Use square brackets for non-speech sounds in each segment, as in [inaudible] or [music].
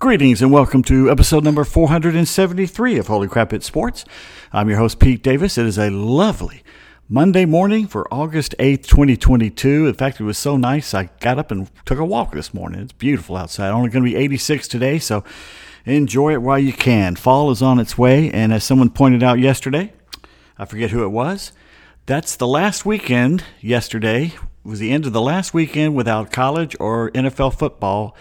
Greetings and welcome to episode number 473 of Holy Crap It's Sports. I'm your host, Pete Davis. It is a lovely Monday morning for August 8th, 2022. In fact, it was so nice, I got up and took a walk this morning. It's beautiful outside. Only going to be 86 today, so enjoy it while you can. Fall is on its way, and as someone pointed out yesterday, I forget who it was, that's the last weekend yesterday, was the end of the last weekend without college or NFL football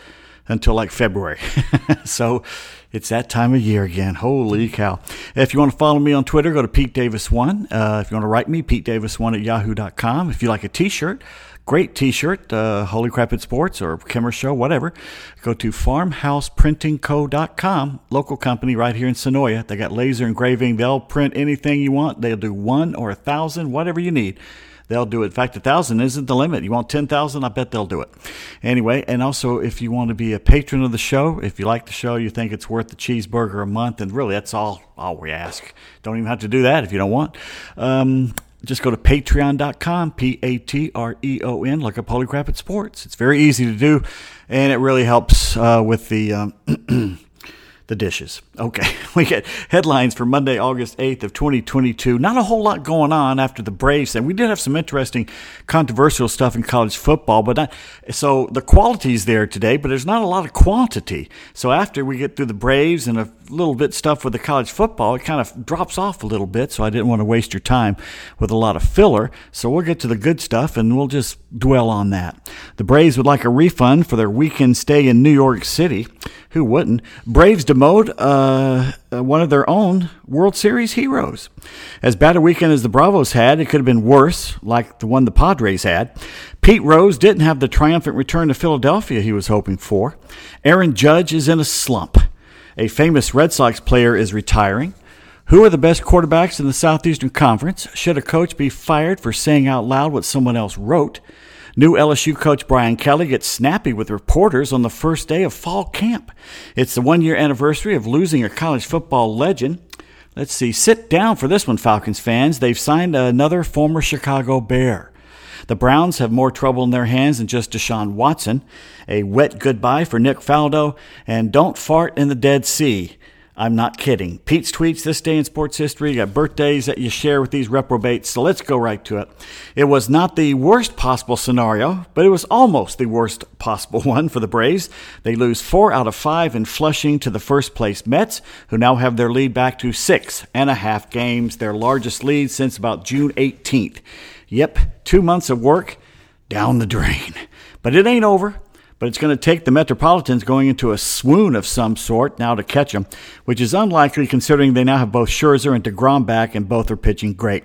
until like February. [laughs] so it's that time of year again. Holy cow. If you want to follow me on Twitter, go to Pete Davis1. Uh, if you want to write me, Pete Davis1 at yahoo.com. If you like a t shirt, great t-shirt, uh, Holy Crap It's Sports or Kimmer Show, whatever. Go to farmhouseprintingco.com, local company right here in Senoia. They got laser engraving. They'll print anything you want. They'll do one or a thousand, whatever you need they'll do it. In fact, a thousand isn't the limit. You want ten thousand? I bet they'll do it. Anyway, and also if you want to be a patron of the show, if you like the show, you think it's worth the cheeseburger a month, and really that's all all we ask. Don't even have to do that if you don't want. Um, just go to patreon.com, P A T R E O N, like a Holy at Sports. It's very easy to do, and it really helps uh, with the. Um, [clears throat] the dishes. Okay, [laughs] we get headlines for Monday, August 8th of 2022. Not a whole lot going on after the Braves, and we did have some interesting controversial stuff in college football, but not, so the quality's there today, but there's not a lot of quantity. So after we get through the Braves and a little bit stuff with the college football, it kind of drops off a little bit, so I didn't want to waste your time with a lot of filler. So we'll get to the good stuff and we'll just dwell on that. The Braves would like a refund for their weekend stay in New York City. Who wouldn't? Braves demote uh, uh, one of their own World Series heroes. As bad a weekend as the Bravos had, it could have been worse, like the one the Padres had. Pete Rose didn't have the triumphant return to Philadelphia he was hoping for. Aaron Judge is in a slump. A famous Red Sox player is retiring. Who are the best quarterbacks in the Southeastern Conference? Should a coach be fired for saying out loud what someone else wrote? New LSU coach Brian Kelly gets snappy with reporters on the first day of fall camp. It's the one year anniversary of losing a college football legend. Let's see, sit down for this one, Falcons fans. They've signed another former Chicago Bear. The Browns have more trouble in their hands than just Deshaun Watson. A wet goodbye for Nick Faldo, and don't fart in the Dead Sea. I'm not kidding. Pete's tweets this day in sports history. You got birthdays that you share with these reprobates. So let's go right to it. It was not the worst possible scenario, but it was almost the worst possible [laughs] one for the Braves. They lose four out of five in Flushing to the first place Mets, who now have their lead back to six and a half games, their largest lead since about June 18th. Yep, two months of work down the drain. But it ain't over but it's going to take the Metropolitans going into a swoon of some sort now to catch them, which is unlikely considering they now have both Scherzer and DeGrom back and both are pitching great.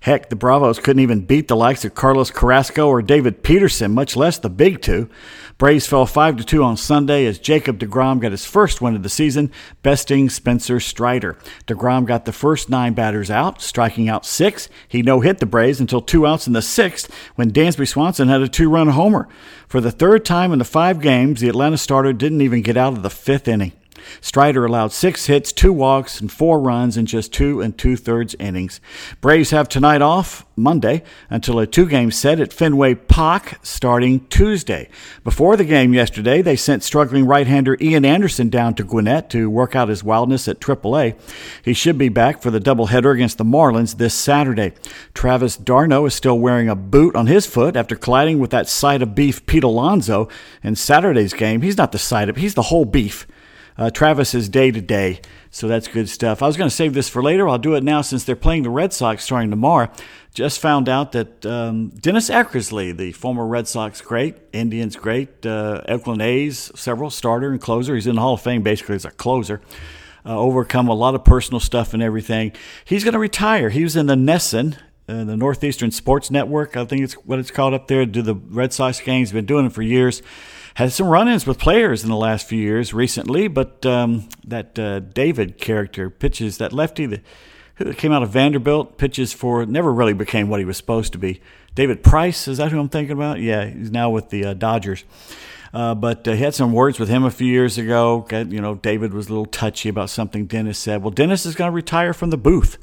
Heck, the Bravos couldn't even beat the likes of Carlos Carrasco or David Peterson, much less the big two. Braves fell 5 to 2 on Sunday as Jacob DeGrom got his first win of the season, besting Spencer Strider. DeGrom got the first nine batters out, striking out six. He no hit the Braves until two outs in the sixth when Dansby Swanson had a two run homer. For the third time in the five games, the Atlanta starter didn't even get out of the fifth inning. Strider allowed six hits, two walks, and four runs in just two and two thirds innings. Braves have tonight off, Monday, until a two game set at Fenway Park starting Tuesday. Before the game yesterday, they sent struggling right hander Ian Anderson down to Gwinnett to work out his wildness at AAA. He should be back for the doubleheader against the Marlins this Saturday. Travis d'Arnaud is still wearing a boot on his foot after colliding with that side of beef Pete Alonso in Saturday's game. He's not the side of, beef, he's the whole beef. Uh, Travis is day to day, so that's good stuff. I was going to save this for later. I'll do it now since they're playing the Red Sox starting tomorrow. Just found out that um, Dennis Eckersley, the former Red Sox great, Indians great, uh, Oakland A's, several starter and closer. He's in the Hall of Fame basically as a closer. Uh, overcome a lot of personal stuff and everything. He's going to retire. He was in the NESN, uh, the Northeastern Sports Network, I think it's what it's called up there, do the Red Sox games. He's been doing it for years had some run-ins with players in the last few years recently, but um, that uh, David character pitches that lefty that came out of Vanderbilt pitches for never really became what he was supposed to be. David Price is that who I'm thinking about? Yeah, he's now with the uh, Dodgers. Uh, but uh, he had some words with him a few years ago. You know, David was a little touchy about something Dennis said. Well, Dennis is going to retire from the booth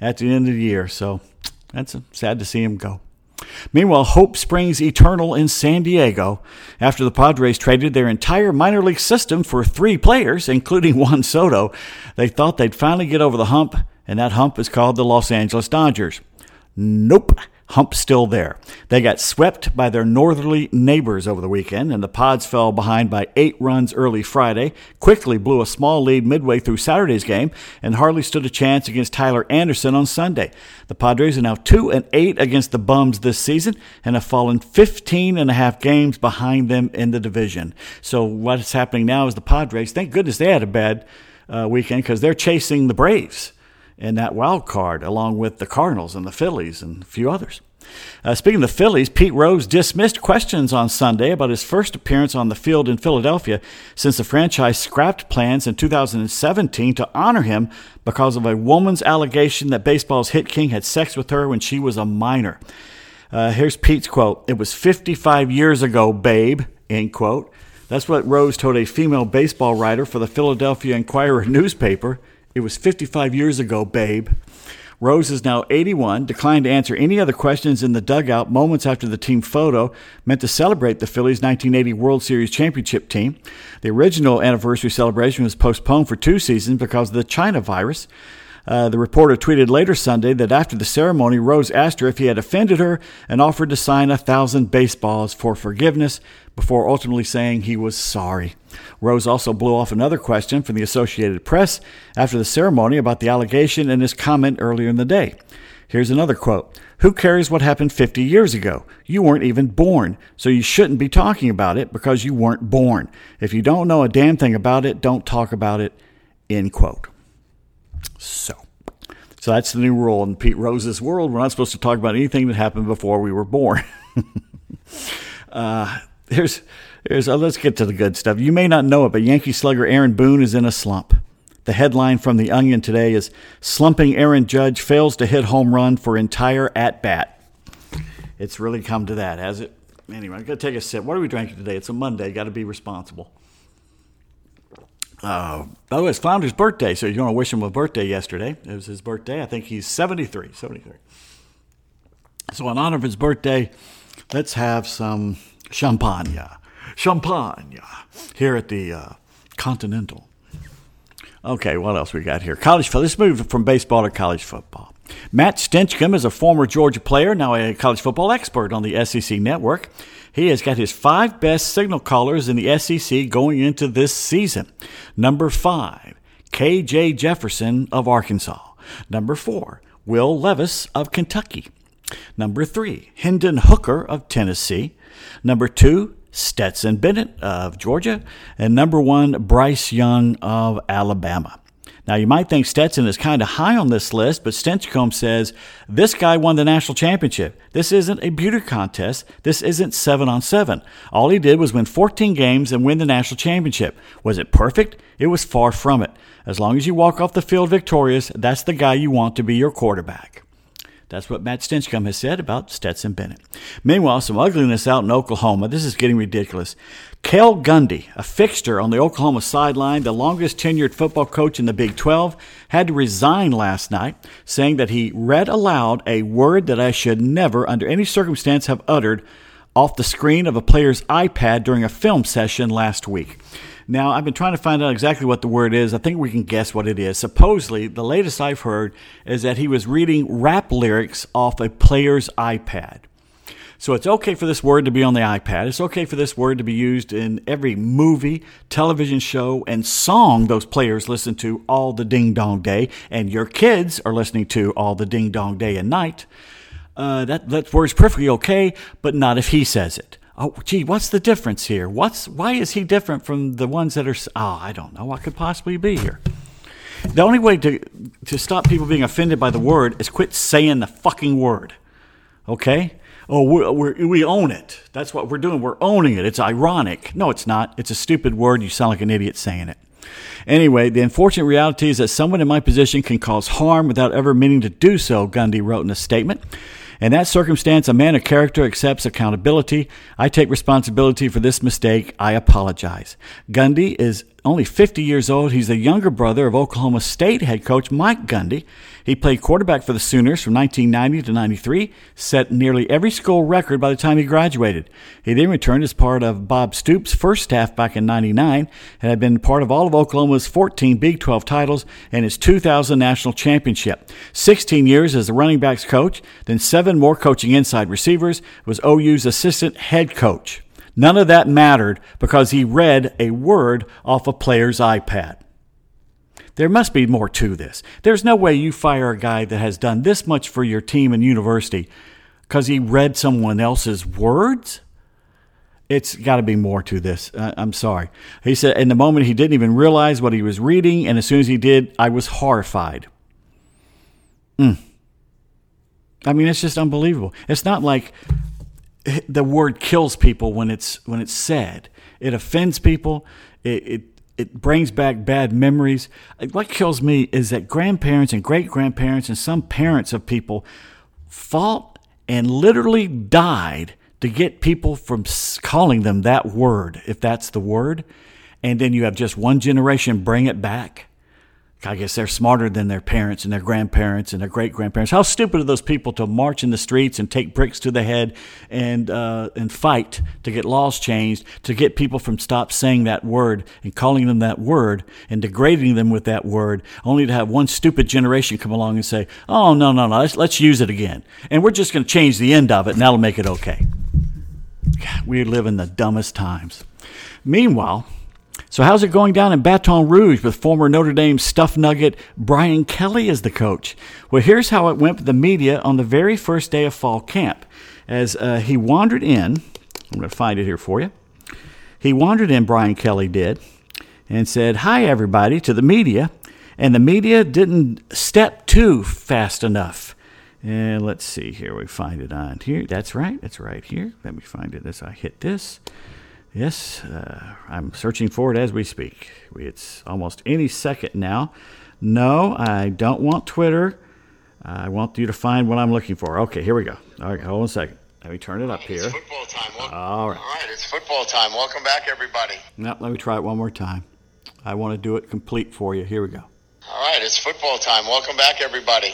at the end of the year, so that's sad to see him go. Meanwhile, hope springs eternal in San Diego after the Padres traded their entire minor league system for three players, including [laughs] Juan Soto. They thought they'd finally get over the hump, and that hump is called the Los Angeles Dodgers. Nope. Hump still there. They got swept by their northerly neighbors over the weekend, and the Pods fell behind by eight runs early Friday, quickly blew a small lead midway through Saturday's game, and hardly stood a chance against Tyler Anderson on Sunday. The Padres are now 2 and 8 against the Bums this season and have fallen 15 and a half games behind them in the division. So what's happening now is the Padres, thank goodness they had a bad uh, weekend because they're chasing the Braves in that wild card, along with the Cardinals and the Phillies and a few others. Uh, speaking of the Phillies, Pete Rose dismissed questions on Sunday about his first appearance on the field in Philadelphia since the franchise scrapped plans in 2017 to honor him because of a woman's allegation that baseball's hit king had sex with her when she was a minor. Uh, here's Pete's quote It was 55 years ago, babe, end quote. That's what Rose told a female baseball writer for the Philadelphia Inquirer newspaper. It was 55 years ago, babe. Rose is now 81, declined to answer any other questions in the dugout moments after the team photo meant to celebrate the Phillies' 1980 World Series championship team. The original anniversary celebration was postponed for two seasons because of the China virus. Uh, the reporter tweeted later Sunday that after the ceremony, Rose asked her if he had offended her and offered to sign a thousand baseballs for forgiveness before ultimately saying he was sorry. Rose also blew off another question from the Associated Press after the ceremony about the allegation and his comment earlier in the day. Here's another quote Who cares what happened 50 years ago? You weren't even born, so you shouldn't be talking about it because you weren't born. If you don't know a damn thing about it, don't talk about it. End quote. So, so that's the new rule in Pete Rose's world. We're not supposed to talk about anything that happened before we were born. [laughs] uh, here's, here's uh, let's get to the good stuff. You may not know it, but Yankee slugger Aaron Boone is in a slump. The headline from The Onion today is Slumping Aaron Judge fails to hit home run for entire at bat. It's really come to that, has it? Anyway, I'm going to take a sip. What are we drinking today? It's a Monday. Got to be responsible. Uh, by the way, it's Flounder's birthday, so you're going to wish him a birthday yesterday. It was his birthday. I think he's 73. 73. So, in honor of his birthday, let's have some champagne. Champagne here at the uh, Continental. Okay, what else we got here? College football. Let's move from baseball to college football. Matt Stinchcomb is a former Georgia player, now a college football expert on the SEC network. He has got his five best signal callers in the SEC going into this season. Number five, KJ Jefferson of Arkansas. Number four, Will Levis of Kentucky. Number three, Hendon Hooker of Tennessee. Number two, Stetson Bennett of Georgia. And number one, Bryce Young of Alabama. Now, you might think Stetson is kind of high on this list, but Stinchcomb says this guy won the national championship. This isn't a beauty contest. This isn't seven on seven. All he did was win 14 games and win the national championship. Was it perfect? It was far from it. As long as you walk off the field victorious, that's the guy you want to be your quarterback. That's what Matt Stinchcomb has said about Stetson Bennett. Meanwhile, some ugliness out in Oklahoma. This is getting ridiculous. Cale Gundy, a fixture on the Oklahoma sideline, the longest tenured football coach in the Big 12, had to resign last night, saying that he read aloud a word that I should never, under any circumstance, have uttered off the screen of a player's iPad during a film session last week. Now, I've been trying to find out exactly what the word is. I think we can guess what it is. Supposedly, the latest I've heard is that he was reading rap lyrics off a player's iPad. So it's okay for this word to be on the iPad. It's okay for this word to be used in every movie, television show, and song those players listen to all the ding dong day, and your kids are listening to all the ding dong day and night. Uh, that that word's perfectly okay, but not if he says it oh, gee, what's the difference here? What's why is he different from the ones that are? Oh, I don't know. What could possibly be here? The only way to to stop people being offended by the word is quit saying the fucking word. Okay? Oh, we're, we're, we own it. That's what we're doing. We're owning it. It's ironic. No, it's not. It's a stupid word. You sound like an idiot saying it. Anyway, the unfortunate reality is that someone in my position can cause harm without ever meaning to do so, Gundy wrote in a statement. In that circumstance, a man of character accepts accountability. I take responsibility for this mistake. I apologize. Gundy is only 50 years old. He's the younger brother of Oklahoma State head coach Mike Gundy. He played quarterback for the Sooners from 1990 to 93, set nearly every school record by the time he graduated. He then returned as part of Bob Stoops' first staff back in 99 and had been part of all of Oklahoma's 14 Big 12 titles and his 2000 national championship. 16 years as the running backs coach, then seven more coaching inside receivers, was OU's assistant head coach. None of that mattered because he read a word off a player's iPad. There must be more to this. There's no way you fire a guy that has done this much for your team and university because he read someone else's words. It's got to be more to this. I'm sorry. He said, in the moment, he didn't even realize what he was reading, and as soon as he did, I was horrified. Mm. I mean, it's just unbelievable. It's not like the word kills people when it's when it's said. It offends people. It, it it brings back bad memories. What kills me is that grandparents and great grandparents and some parents of people fought and literally died to get people from calling them that word, if that's the word. And then you have just one generation bring it back. I guess they're smarter than their parents and their grandparents and their great grandparents. How stupid are those people to march in the streets and take bricks to the head and uh, and fight to get laws changed to get people from stop saying that word and calling them that word and degrading them with that word, only to have one stupid generation come along and say, "Oh no no no, let's let's use it again," and we're just going to change the end of it and that'll make it okay. God, we live in the dumbest times. Meanwhile. So, how's it going down in Baton Rouge with former Notre Dame stuff nugget Brian Kelly as the coach? Well, here's how it went with the media on the very first day of fall camp. As uh, he wandered in, I'm going to find it here for you. He wandered in, Brian Kelly did, and said, Hi, everybody, to the media. And the media didn't step too fast enough. And let's see here. We find it on here. That's right. It's right here. Let me find it as I hit this. Yes, uh, I'm searching for it as we speak. It's almost any second now. No, I don't want Twitter. I want you to find what I'm looking for. Okay, here we go. All right, hold on a second. Let me turn it up here. It's football time. Welcome. All right. All right, it's football time. Welcome back, everybody. Now, let me try it one more time. I want to do it complete for you. Here we go. All right, it's football time. Welcome back, everybody.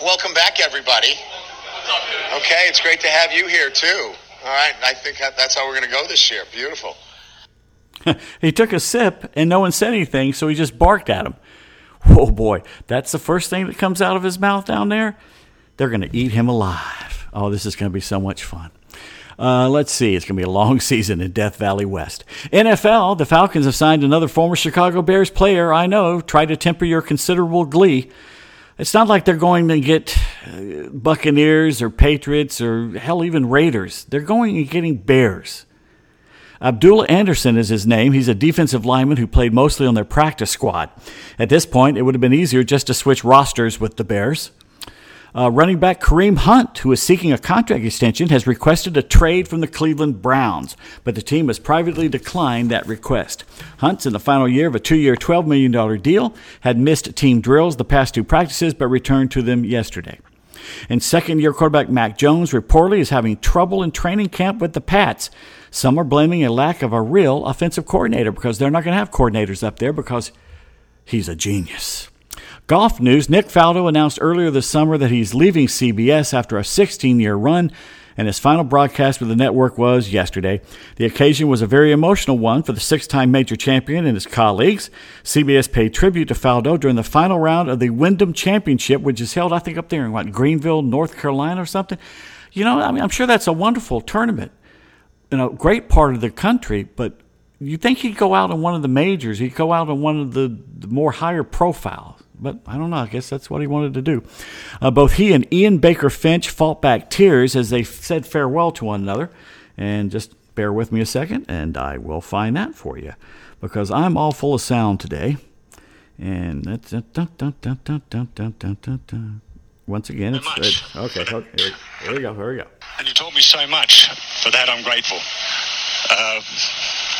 Welcome back, everybody. Okay, it's great to have you here too. All right, I think that's how we're going to go this year. Beautiful. [laughs] he took a sip and no one said anything, so he just barked at him. Oh boy, that's the first thing that comes out of his mouth down there. They're going to eat him alive. Oh, this is going to be so much fun. Uh, let's see. It's going to be a long [laughs] season in Death Valley West. NFL, the Falcons have signed another former Chicago Bears player. I know. Try to temper your considerable glee. It's not like they're going to get uh, Buccaneers or Patriots or hell, even Raiders. They're going and getting Bears. Abdullah Anderson is his name. He's a defensive lineman who played mostly on their practice squad. At this point, it would have been easier just to switch rosters with the Bears. Uh, running back Kareem Hunt, who is seeking a contract extension, has requested a trade from the Cleveland Browns, but the team has privately declined that request. Hunt's in the final year of a two year, $12 million deal, had missed team drills the past two practices, but returned to them yesterday. And second year quarterback Mac Jones reportedly is having trouble in training camp with the Pats. Some are blaming a lack of a real offensive coordinator because they're not going to have coordinators up there because he's a genius. Golf news Nick Faldo announced earlier this summer that he's leaving CBS after a 16 year run, and his final broadcast with the network was yesterday. The occasion was a very emotional one for the six time major champion and his colleagues. CBS paid tribute to Faldo during the final round of the Wyndham Championship, which is held, I think, up there in what, Greenville, North Carolina or something. You know, I mean, I'm sure that's a wonderful tournament in a great part of the country, but you think he'd go out on one of the majors, he'd go out on one of the, more higher profile but I don't know. I guess that's what he wanted to do. Uh, both he and Ian Baker Finch fought back tears as they said farewell to one another. And just bear with me a second, and I will find that for you because I'm all full of sound today. And that's dun, dun, dun, once again, it's okay. okay here, here we go. Here we go. And you taught me so much. For that, I'm grateful. Uh,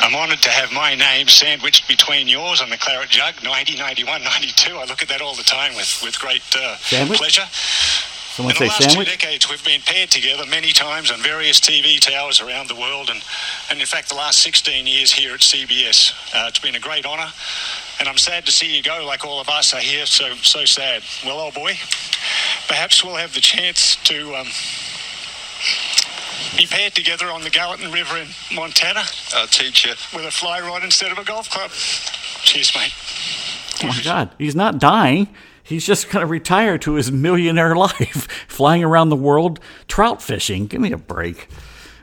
I'm honoured to have my name sandwiched between yours on the Claret Jug, 90, 91, 92. I look at that all the time with, with great uh, pleasure. Someone in say the last sandwich? two decades, we've been paired together many times on various TV towers around the world, and, and in fact, the last 16 years here at CBS. Uh, it's been a great honour, and I'm sad to see you go, like all of us are here. So so sad. Well, old boy, perhaps we'll have the chance to. Um, be paired together on the Gallatin River in Montana I'll teach you. with a fly rod instead of a golf club. Cheers, mate. Oh my God, he's not dying. He's just going to retire to his millionaire [laughs] life, flying around the world trout fishing. Give me a break.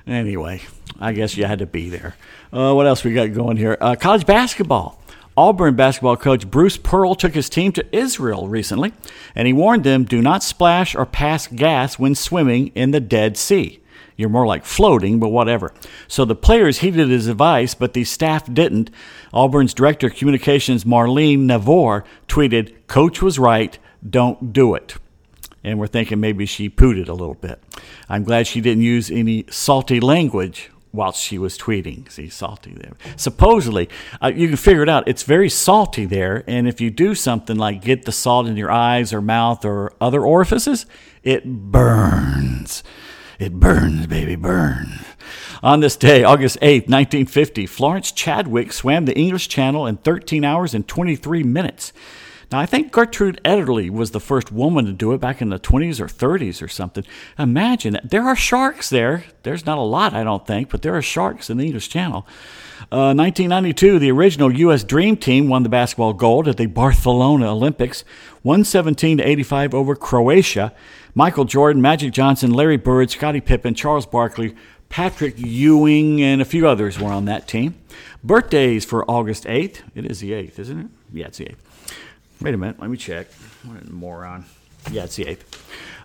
Anyway, I guess you had to be there. Uh, what else we got going here? Uh, college basketball. Auburn basketball coach Bruce Pearl took his team to Israel recently, and he warned them do not splash or pass gas when swimming in the Dead Sea. You're more like floating, but whatever. So the players heeded his advice, but the staff didn't. Auburn's director of communications, Marlene Navor, tweeted, Coach was right, don't do it. And we're thinking maybe she pooted a little bit. I'm glad she didn't use any salty language whilst she was tweeting. See, salty there. Supposedly, uh, you can figure it out. It's very salty there, and if you do something like get the salt in your eyes or mouth or other orifices, it burns. It burns, baby, burns. On this day, August 8th, 1950, Florence Chadwick swam the English Channel in 13 hours and 23 minutes. Now, I think Gertrude Ederle was the first woman to do it back in the 20s or 30s or something. Imagine that. There are sharks there. There's not a lot, I don't think, but there are sharks in the English Channel. Uh, 1992, the original U.S. Dream Team won the basketball gold at the Barcelona Olympics, 117 to 85 over Croatia. Michael Jordan, Magic Johnson, Larry Bird, Scottie Pippen, Charles Barkley, Patrick Ewing, and a few others were on that team. Birthdays for August 8th. It is the 8th, isn't it? Yeah, it's the 8th. Wait a minute, let me check. What a moron. Yeah, it's the 8th.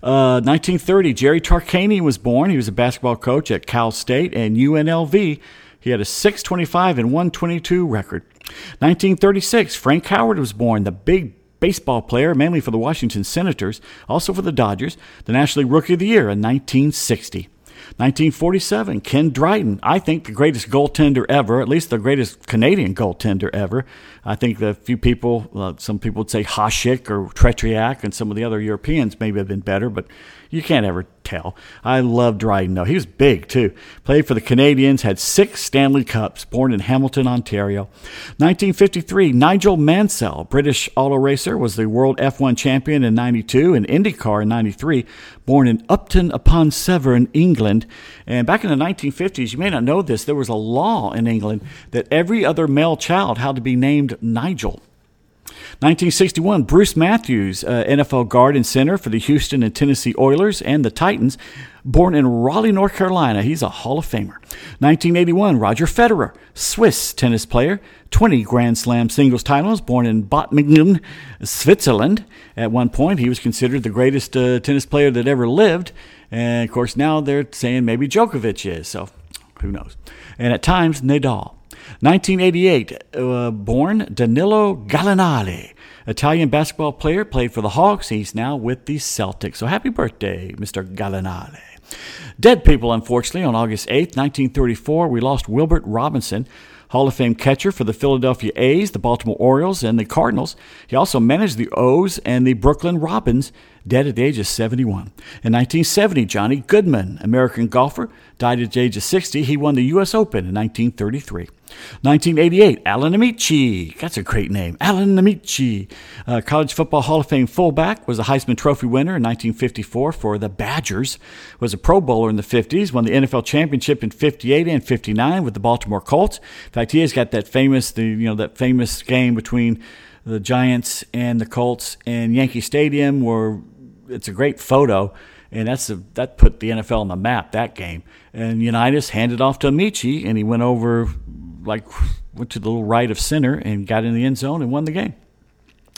Uh, 1930, Jerry Tarkanian was born. He was a basketball coach at Cal State and UNLV. He had a 625 and 122 record. 1936, Frank Howard was born, the big baseball player, mainly for the Washington Senators, also for the Dodgers, the National League Rookie of the Year in 1960. 1947, Ken Dryden, I think the greatest goaltender ever, at least the greatest Canadian goaltender ever. I think a few people, uh, some people would say Hasek or Tretiak, and some of the other Europeans maybe have been better, but you can't ever tell. I love Dryden, though. He was big, too. Played for the Canadiens, had six Stanley Cups, born in Hamilton, Ontario. 1953, Nigel Mansell, British auto racer, was the world F1 champion in 92 and IndyCar in 93, born in Upton upon Severn, England. And back in the 1950s, you may not know this, there was a law in England that every other male child had to be named Nigel. 1961, Bruce Matthews, uh, NFL guard and center for the Houston and Tennessee Oilers and the Titans, born in Raleigh, North Carolina. He's a Hall of Famer. 1981, Roger Federer, Swiss tennis player, 20 Grand Slam singles titles, born in Bottmingen, Switzerland. At one point, he was considered the greatest uh, tennis player that ever lived. And of course, now they're saying maybe Djokovic is, so who knows. And at times, Nadal. 1988, uh, born Danilo Gallinari, Italian basketball player, played for the Hawks. He's now with the Celtics. So happy birthday, Mr. Gallinari. Dead people, unfortunately, on August 8th, 1934, we lost Wilbert Robinson. Hall of Fame catcher for the Philadelphia A's, the Baltimore Orioles, and the Cardinals. He also managed the O's and the Brooklyn Robins, dead at the age of 71. In 1970, Johnny Goodman, American golfer, died at the age of 60. He won the U.S. Open in 1933. 1988, Alan Ameche. That's a great name. Alan Ameche. Uh, College Football Hall of Fame fullback, was a Heisman Trophy winner in 1954 for the Badgers, was a Pro Bowler in the 50s, won the NFL championship in 58 and 59 with the Baltimore Colts. In fact, he has got that famous, the, you know, that famous game between the Giants and the Colts in Yankee Stadium where it's a great photo and that's a, that put the NFL on the map that game. And Unitas handed off to Ameche, and he went over like went to the little right of center and got in the end zone and won the game.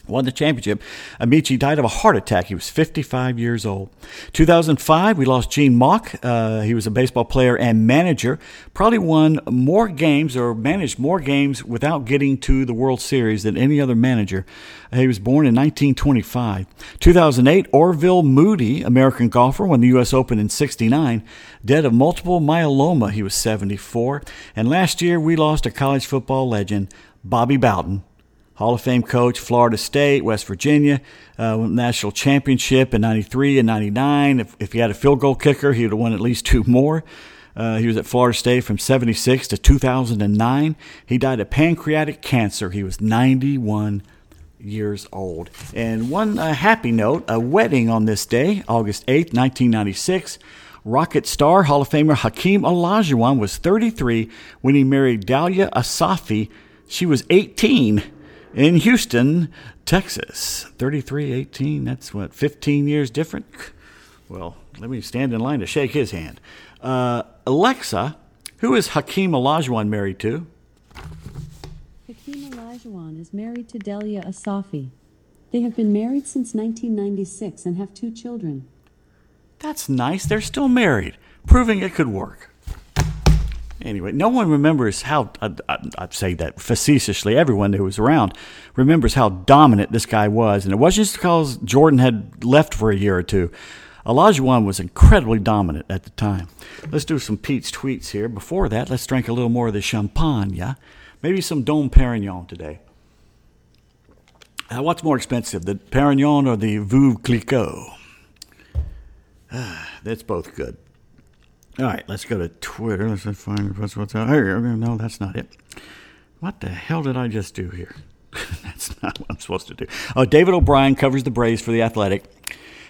Won the championship. Ameche died of a heart attack. He was 55 years old. 2005, we lost Gene Mauch. Uh, he was a baseball player and manager. Probably won more games or managed more games without getting to the World Series than any other manager. He was born in 1925. 2008, Orville Moody, American golfer, won the U.S. Open in 69. Dead of multiple myeloma, he was 74. And last year, we lost a college football legend, Bobby Bowden. Hall of Fame coach, Florida State, West Virginia, uh, national championship in 93 and 99. If, if he had a field goal kicker, he would have won at least two more. Uh, he was at Florida State from 76 to 2009. He died of pancreatic cancer. He was 91 years old. And one uh, happy note a wedding on this day, August 8th, 1996. Rocket star Hall of Famer Hakeem Olajuwon was 33 when he married Dalia Asafi. She was 18 in Houston, Texas. 3318, that's what, 15 years different? Well, let me stand in line to shake his hand. Uh, Alexa, who is Hakeem Olajuwon married to? Hakeem Olajuwon is married to Delia Asafi. They have been married since 1996 and have two children. That's nice. They're still married, proving it could work. Anyway, no one remembers how, I, I, I say that facetiously, everyone who was around remembers how dominant this guy was. And it wasn't just because Jordan had left for a year or two. Olajuwon was incredibly dominant at the time. Let's do some Pete's tweets here. Before that, let's drink a little more of the champagne, yeah? Maybe some Dom Perignon today. Uh, what's more expensive, the Perignon or the Veuve Clicquot? that's both good. All right, let's go to Twitter. Let's find what's what's out here. No, that's not it. What the hell did I just do here? [laughs] that's not what I'm supposed to do. Oh, David O'Brien covers the Braves for the Athletic.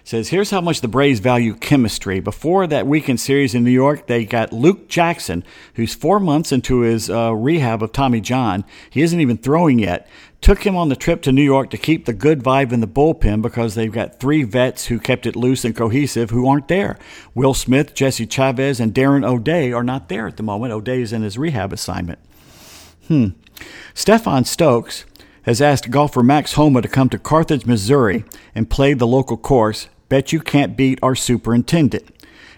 Says here's how much the Braves value chemistry. Before that weekend series in New York, they got Luke Jackson, who's four months into his uh, rehab of Tommy John. He isn't even throwing yet took him on the trip to New York to keep the good vibe in the bullpen because they've got three vets who kept it loose and cohesive who aren't there. Will Smith, Jesse Chavez, and Darren O'Day are not there at the moment. O'Day is in his rehab assignment. Hmm. Stefan Stokes has asked golfer Max Homa to come to Carthage, Missouri and play the local course. Bet you can't beat our superintendent.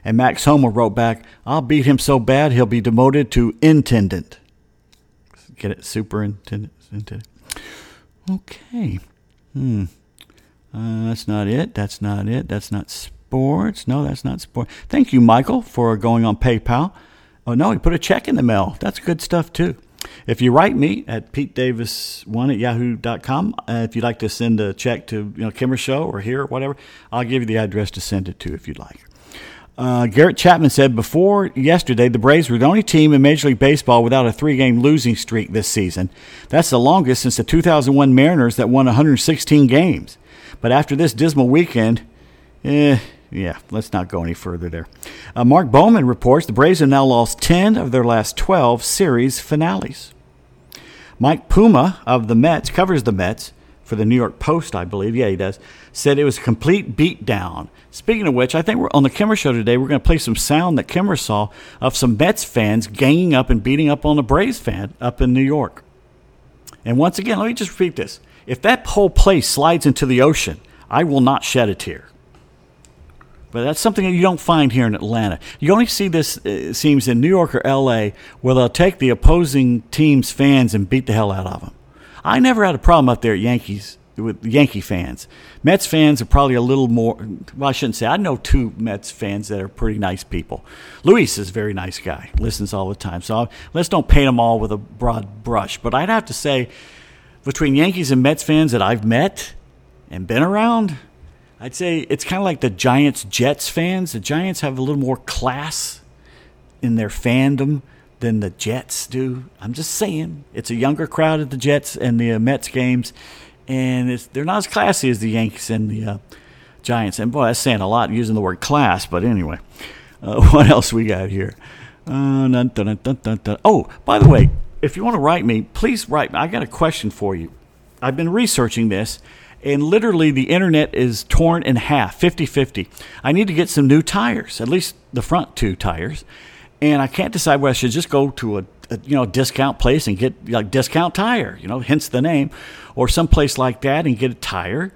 And Max Homa wrote back, I'll beat him so bad he'll be demoted to intendant. Get it? Superintendent. Intendant. Okay. Hmm. Uh, that's not it. That's not it. That's not sports. No, that's not sports. Thank you, Michael, for going on PayPal. Oh, no, he put a check in the mail. That's good stuff, too. If you write me at petedavis1 at yahoo.com, uh, if you'd like to send a check to you know Kimmer Show or here or whatever, I'll give you the address to send it to if you'd like. Uh, Garrett Chapman said before yesterday the Braves were the only team in Major League Baseball without a three game losing streak this season. That's the longest since the 2001 Mariners that won 116 games. But after this dismal weekend, eh, yeah, let's not go any further there. Uh, Mark Bowman reports the Braves have now lost 10 of their last 12 series finales. Mike Puma of the Mets covers the Mets for the New York Post, I believe. Yeah, he does. Said it was a complete beatdown. Speaking of which, I think we're on the Kimmer show today. We're going to play some sound that Kimmer saw of some Mets fans ganging up and beating up on a Braves fan up in New York. And once again, let me just repeat this: if that whole place slides into the ocean, I will not shed a tear. But that's something that you don't find here in Atlanta. You only see this, uh, it seems, in New York or L.A., where they'll take the opposing team's fans and beat the hell out of them. I never had a problem up there at Yankees with Yankee fans. Mets fans are probably a little more. Well, I shouldn't say. I know two Mets fans that are pretty nice people. Luis is a very nice guy. Listens all the time. So let's don't paint them all with a broad brush. But I'd have to say, between Yankees and Mets fans that I've met and been around, I'd say it's kind of like the Giants Jets fans. The Giants have a little more class in their fandom than the Jets do. I'm just saying, it's a younger crowd at the Jets and the uh, Mets games, and they're not as classy as the Yankees and the uh, Giants. And boy, that's saying a lot using the word class. But anyway, uh, [laughs] what else we got here? Uh, dun, dun, dun, oh, by the way, if you want to write me, please write. I got a question for you. I've been researching this, and literally the internet is torn in half, 50 50. I need to get some new tires, at least the front two tires and I can't decide whether I should just go to a, a you know discount place and get like discount tire, you know, hence the name, or some place like that and get a tire,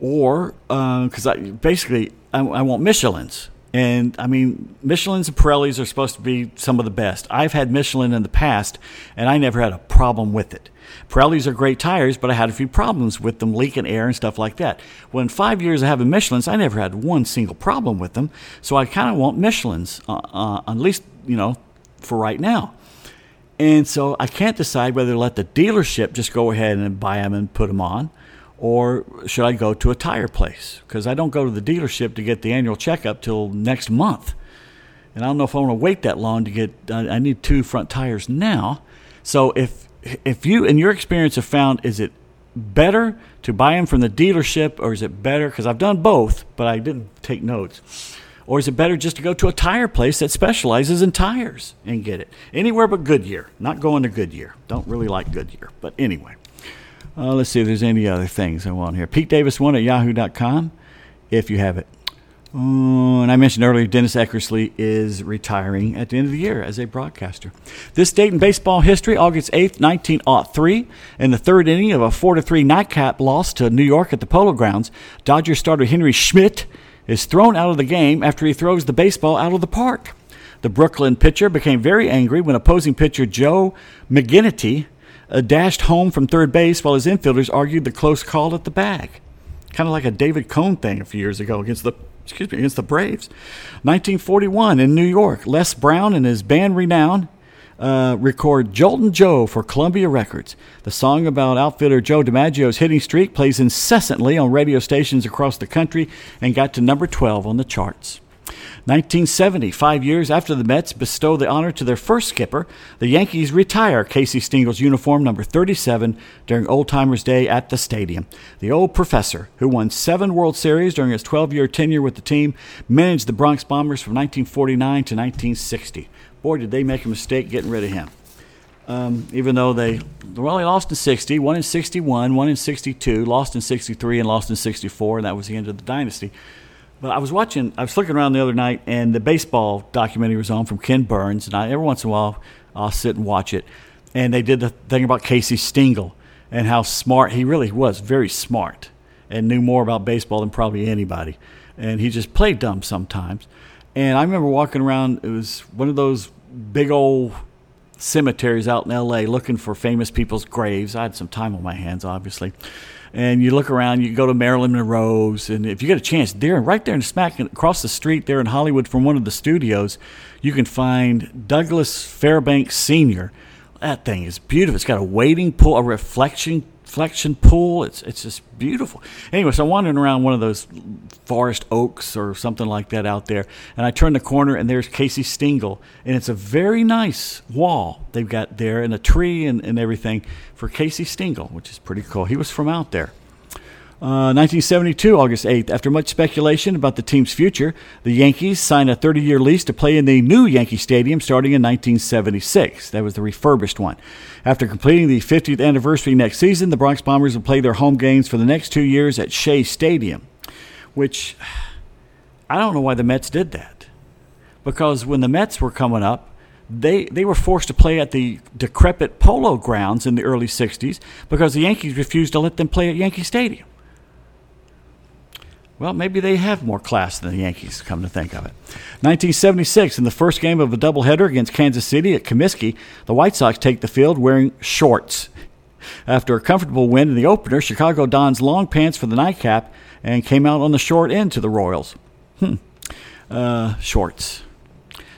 or uh, because I basically I, I want Michelin's. And I mean, Michelin's and Pirellis are supposed to be some of the best. I've had Michelin in the past, and I never had a problem with it. Pirellis are great tires, but I had a few problems with them leaking air and stuff like that. Well, in five years of having Michelin's, I never had one single problem with them. So I kind of want Michelin's, uh, uh, at least, you know, for right now. And so I can't decide whether to let the dealership just go ahead and buy them and put them on, or should I go to a tire place? Because I don't go to the dealership to get the annual checkup till next month. And I don't know if I want to wait that long to get, I need two front tires now. So if, if you, in your experience, have found, is it better to buy them from the dealership or is it better? Because I've done both, but I didn't take notes. Or is it better just to go to a tire place that specializes in tires and get it? Anywhere but Goodyear. Not going to Goodyear. Don't really like Goodyear. But anyway, uh, let's see if there's any other things I want here. Pete Davis one at yahoo.com if you have it. Oh, and I mentioned earlier, Dennis Eckersley is retiring at the end of the year as a broadcaster. This date in baseball history, August 8th, 1903, in the third inning of a 4 3 nightcap loss to New York at the Polo Grounds, Dodger starter Henry Schmidt is thrown out of the game after he throws the baseball out of the park. The Brooklyn pitcher became very angry when opposing pitcher Joe McGinnity uh, dashed home from third base while his infielders argued the close call at the bag. Kind of like a David Cone thing a few years ago against the excuse me against the Braves. 1941 in New York, Les Brown and his band Renown uh, record Joltin' Joe for Columbia Records. The song about outfielder Joe DiMaggio's hitting streak plays incessantly on radio stations across the country and got to number 12 on the charts. 1970, five years after the Mets bestow the honor to their first skipper, the Yankees retire Casey Stengel's uniform number 37 during Old Timers Day at the stadium. The old professor, who won seven World Series during his 12 year tenure with the team, managed the Bronx Bombers from 1949 to 1960 boy, did they make a mistake getting rid of him. Um, even though they well, they lost in 60, one in 61, one in 62, lost in 63, and lost in 64, and that was the end of the dynasty. But I was watching, I was looking around the other night, and the baseball documentary was on from Ken Burns, and I, every once in a while I'll sit and watch it. And they did the thing about Casey Stengel and how smart he really was, very smart, and knew more about baseball than probably anybody. And he just played dumb sometimes. And I remember walking around, it was one of those big old cemeteries out in LA looking for famous people's graves. I had some time on my hands, obviously. And you look around, you go to Marilyn Monroe's, and if you get a chance, there, right there in smack across the street there in Hollywood from one of the studios, you can find Douglas Fairbanks Sr. That thing is beautiful. It's got a waiting pool, a reflection reflection pool. It's it's just beautiful. Anyway, so I'm wandering around one of those forest oaks or something like that out there, and I turn the corner and there's Casey Stengel, and it's a very nice wall they've got there and a tree and, and everything for Casey Stengel, which is pretty cool. He was from out there. 1972, uh, August 8th. After much speculation about the team's future, the Yankees signed a 30 year lease to play in the new Yankee Stadium starting in 1976. That was the refurbished one. After completing the 50th anniversary next season, the Bronx Bombers will play their home games for the next two years at Shea Stadium, which [sighs] I don't know why the Mets did that. Because when the Mets were coming up, they, they were forced to play at the decrepit polo grounds in the early 60s because the Yankees refused to let them play at Yankee Stadium. Well, maybe they have more class than the Yankees, come to think of it. 1976, in the first game of a doubleheader against Kansas City at Comiskey, the White Sox take the field wearing shorts. After a comfortable win in the opener, Chicago dons long pants for the nightcap and came out on the short end to the Royals. Hmm. Uh, shorts.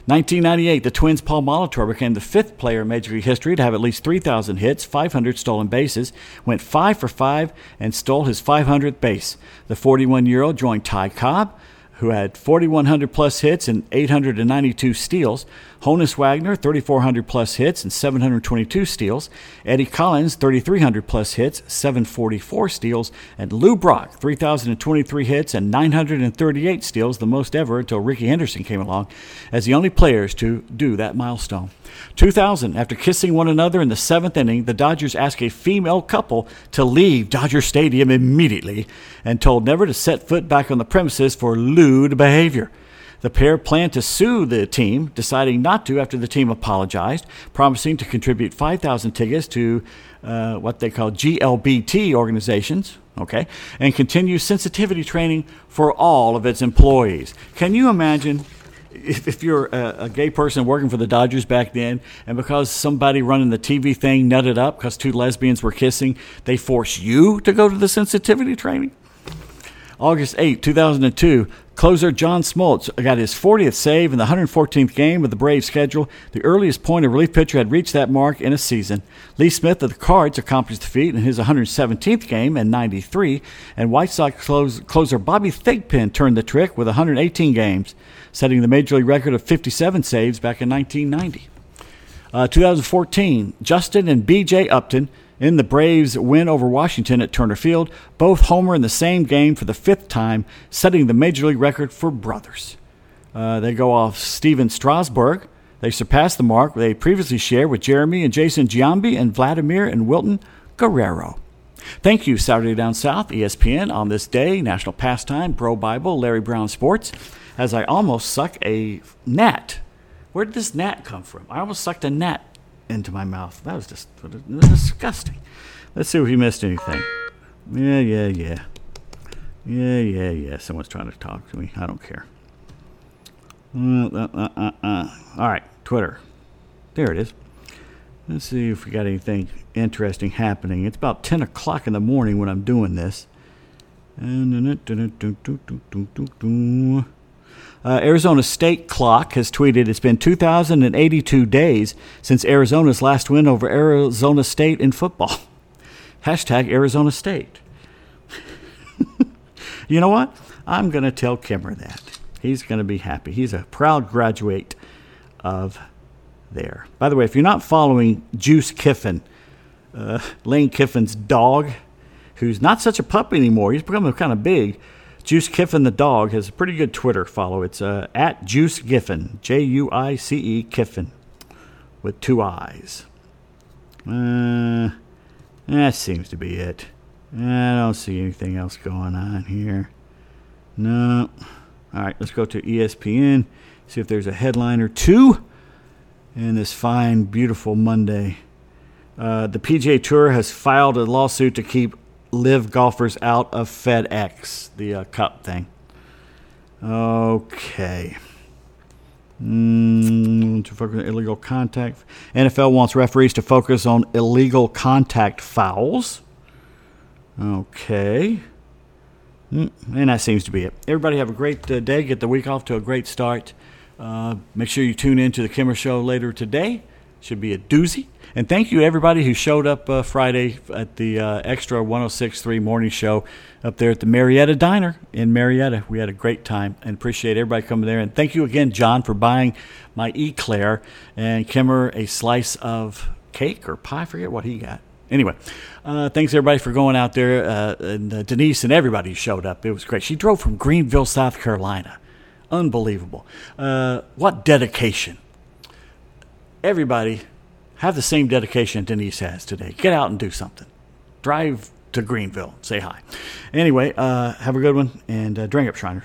1998, the Twins' Paul Molitor became the fifth player in Major League history to have at least 3,000 hits, 500 stolen bases, went 5 for 5, and stole his 500th base. The 41 year old joined Ty Cobb, who had 4,100 plus hits and 892 steals. Honus Wagner, 3,400 plus hits and 722 steals. Eddie Collins, 3,300 plus hits, 744 steals. And Lou Brock, 3,023 hits and 938 steals, the most ever until Ricky Henderson came along, as the only players to do that milestone. 2000, after kissing one another in the seventh inning, the Dodgers asked a female couple to leave Dodger Stadium immediately and told never to set foot back on the premises for lewd behavior. The pair planned to sue the team, deciding not to after the team apologized, promising to contribute 5,000 tickets to uh, what they call GLBT organizations, okay, and continue sensitivity training for all of its employees. Can you imagine if, you're a, a, gay person working for the Dodgers back then, and because somebody running the TV thing nutted up because two lesbians were kissing, they force you to go to the sensitivity training? August 8, 2002, closer John Smoltz got his 40th save in the 114th game of the Braves schedule, the earliest point a relief pitcher had reached that mark in a season. Lee Smith of the Cards accomplished the feat in his 117th game in 93, and White Sox closer Bobby Thigpen turned the trick with 118 games, setting the major league record of 57 saves back in 1990. Uh, 2014, Justin and B.J. Upton in the Braves' win over Washington at Turner Field, both homer in the same game for the fifth time, setting the major league record for brothers. Uh, they go off Stephen Strasburg. They surpass the mark they previously shared with Jeremy and Jason Giambi and Vladimir and Wilton Guerrero. Thank you, Saturday Down South, ESPN, on this day, National Pastime, Bro Bible, Larry Brown Sports, as I almost suck a gnat. Where did this gnat come from? I almost sucked a gnat into my mouth. That was just disgusting. Let's see if we missed anything. Yeah, yeah, yeah. Yeah, yeah, yeah. Someone's trying to talk to me. I don't care. Uh, uh, uh, uh, All right, Twitter. There it is. Let's see if we got anything interesting happening. It's about 10 o'clock in the morning when I'm doing this. Uh, Arizona State Clock has tweeted it's been 2,082 days since Arizona's last win over Arizona State in football. [laughs] Hashtag Arizona State. [laughs] you know what? I'm going to tell Kimmer that. He's going to be happy. He's a proud graduate of there. By the way, if you're not following Juice Kiffin, uh, Lane Kiffin's dog, who's not such a pup anymore, he's becoming kind of big Juice Kiffin the dog has a pretty good Twitter follow. It's uh, at Juice Kiffin, J U I C E Kiffin, with two eyes. Uh, that seems to be it. I don't see anything else going on here. No. All right, let's go to ESPN, see if there's a headline or two in this fine, beautiful Monday. Uh, the PGA Tour has filed a lawsuit to keep LIV golfers out of FedEx, the uh, cup thing. Okay. Mm, to focus on illegal contact. NFL wants referees to focus on illegal contact fouls. Okay. Mm, and that seems to be it. Everybody have a great uh, day. Get the week off to a great start. Uh, make sure you tune in to the Kimmer Show later today. Should be a doozy. And thank you everybody who showed up uh, Friday at the uh, extra 1063 morning show up there at the Marietta Diner in Marietta. We had a great time and appreciate everybody coming there. And thank you again, John, for buying my eclair and Kimmer a slice of cake or pie. I forget what he got. Anyway, uh, thanks everybody for going out there. Uh, and uh, Denise and everybody showed up. It was great. She drove from Greenville, South Carolina. Unbelievable. Uh, what dedication. Everybody have the same dedication Denise has today. Get out and do something. Drive to Greenville. Say hi. Anyway, uh, have a good one and uh, drink up, Shriners.